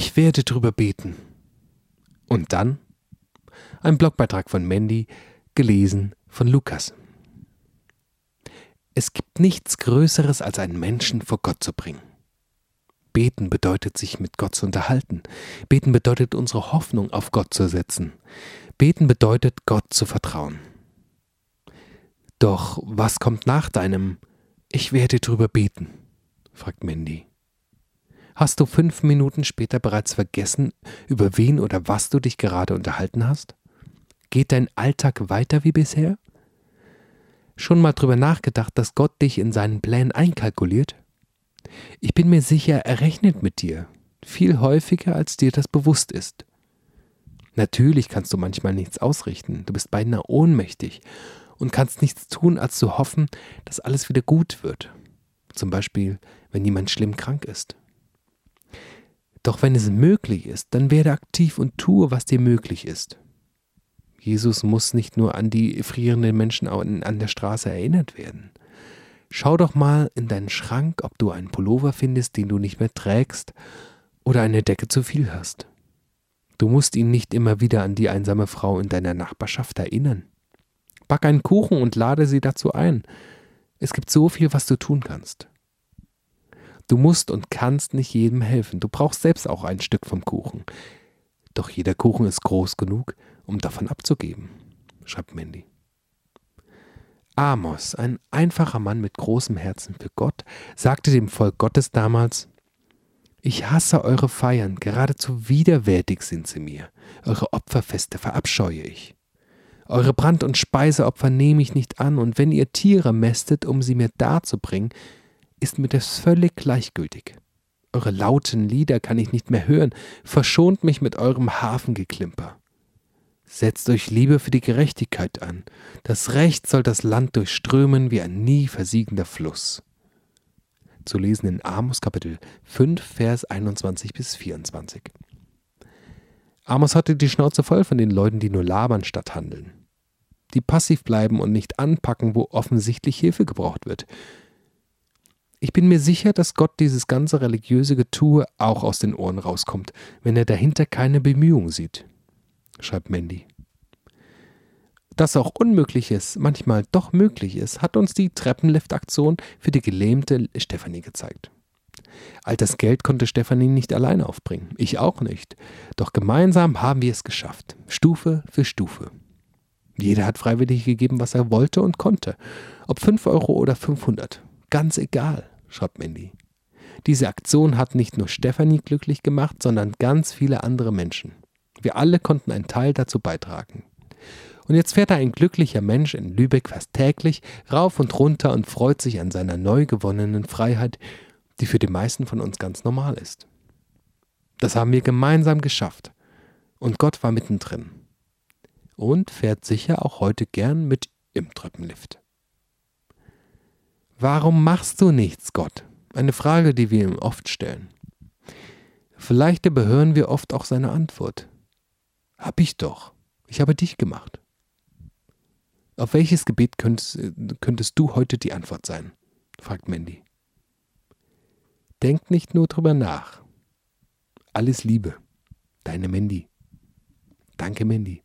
Ich werde drüber beten. Und dann ein Blogbeitrag von Mandy, gelesen von Lukas. Es gibt nichts Größeres, als einen Menschen vor Gott zu bringen. Beten bedeutet, sich mit Gott zu unterhalten. Beten bedeutet, unsere Hoffnung auf Gott zu setzen. Beten bedeutet, Gott zu vertrauen. Doch was kommt nach deinem Ich werde drüber beten? fragt Mandy. Hast du fünf Minuten später bereits vergessen, über wen oder was du dich gerade unterhalten hast? Geht dein Alltag weiter wie bisher? Schon mal drüber nachgedacht, dass Gott dich in seinen Plänen einkalkuliert? Ich bin mir sicher, er rechnet mit dir, viel häufiger, als dir das bewusst ist. Natürlich kannst du manchmal nichts ausrichten, du bist beinahe ohnmächtig und kannst nichts tun, als zu hoffen, dass alles wieder gut wird. Zum Beispiel, wenn jemand schlimm krank ist. Doch wenn es möglich ist, dann werde aktiv und tue, was dir möglich ist. Jesus muss nicht nur an die frierenden Menschen an der Straße erinnert werden. Schau doch mal in deinen Schrank, ob du einen Pullover findest, den du nicht mehr trägst, oder eine Decke zu viel hast. Du musst ihn nicht immer wieder an die einsame Frau in deiner Nachbarschaft erinnern. Back einen Kuchen und lade sie dazu ein. Es gibt so viel, was du tun kannst. Du musst und kannst nicht jedem helfen. Du brauchst selbst auch ein Stück vom Kuchen. Doch jeder Kuchen ist groß genug, um davon abzugeben, schreibt Mandy. Amos, ein einfacher Mann mit großem Herzen für Gott, sagte dem Volk Gottes damals, ich hasse eure Feiern, geradezu widerwärtig sind sie mir, eure Opferfeste verabscheue ich. Eure Brand- und Speiseopfer nehme ich nicht an, und wenn ihr Tiere mästet, um sie mir darzubringen, ist mir das völlig gleichgültig. Eure lauten Lieder kann ich nicht mehr hören, verschont mich mit eurem Hafengeklimper. Setzt euch Liebe für die Gerechtigkeit an. Das Recht soll das Land durchströmen wie ein nie versiegender Fluss. Zu lesen in Amos Kapitel 5, Vers 21 bis 24. Amos hatte die Schnauze voll von den Leuten, die nur labern statt handeln. Die passiv bleiben und nicht anpacken, wo offensichtlich Hilfe gebraucht wird. Ich bin mir sicher, dass Gott dieses ganze religiöse Getue auch aus den Ohren rauskommt, wenn er dahinter keine Bemühung sieht schreibt Mandy. Dass auch Unmögliches manchmal doch möglich ist, hat uns die Treppenlift-Aktion für die gelähmte Stefanie gezeigt. All das Geld konnte Stefanie nicht alleine aufbringen, ich auch nicht. Doch gemeinsam haben wir es geschafft, Stufe für Stufe. Jeder hat freiwillig gegeben, was er wollte und konnte. Ob 5 Euro oder 500. Ganz egal, schreibt Mandy. Diese Aktion hat nicht nur Stefanie glücklich gemacht, sondern ganz viele andere Menschen. Wir alle konnten einen Teil dazu beitragen. Und jetzt fährt da ein glücklicher Mensch in Lübeck fast täglich rauf und runter und freut sich an seiner neu gewonnenen Freiheit, die für die meisten von uns ganz normal ist. Das haben wir gemeinsam geschafft. Und Gott war mittendrin. Und fährt sicher auch heute gern mit im Treppenlift. Warum machst du nichts, Gott? Eine Frage, die wir ihm oft stellen. Vielleicht überhören wir oft auch seine Antwort. Hab ich doch. Ich habe dich gemacht. Auf welches Gebet könntest, könntest du heute die Antwort sein? fragt Mandy. Denk nicht nur drüber nach. Alles Liebe. Deine Mandy. Danke, Mandy.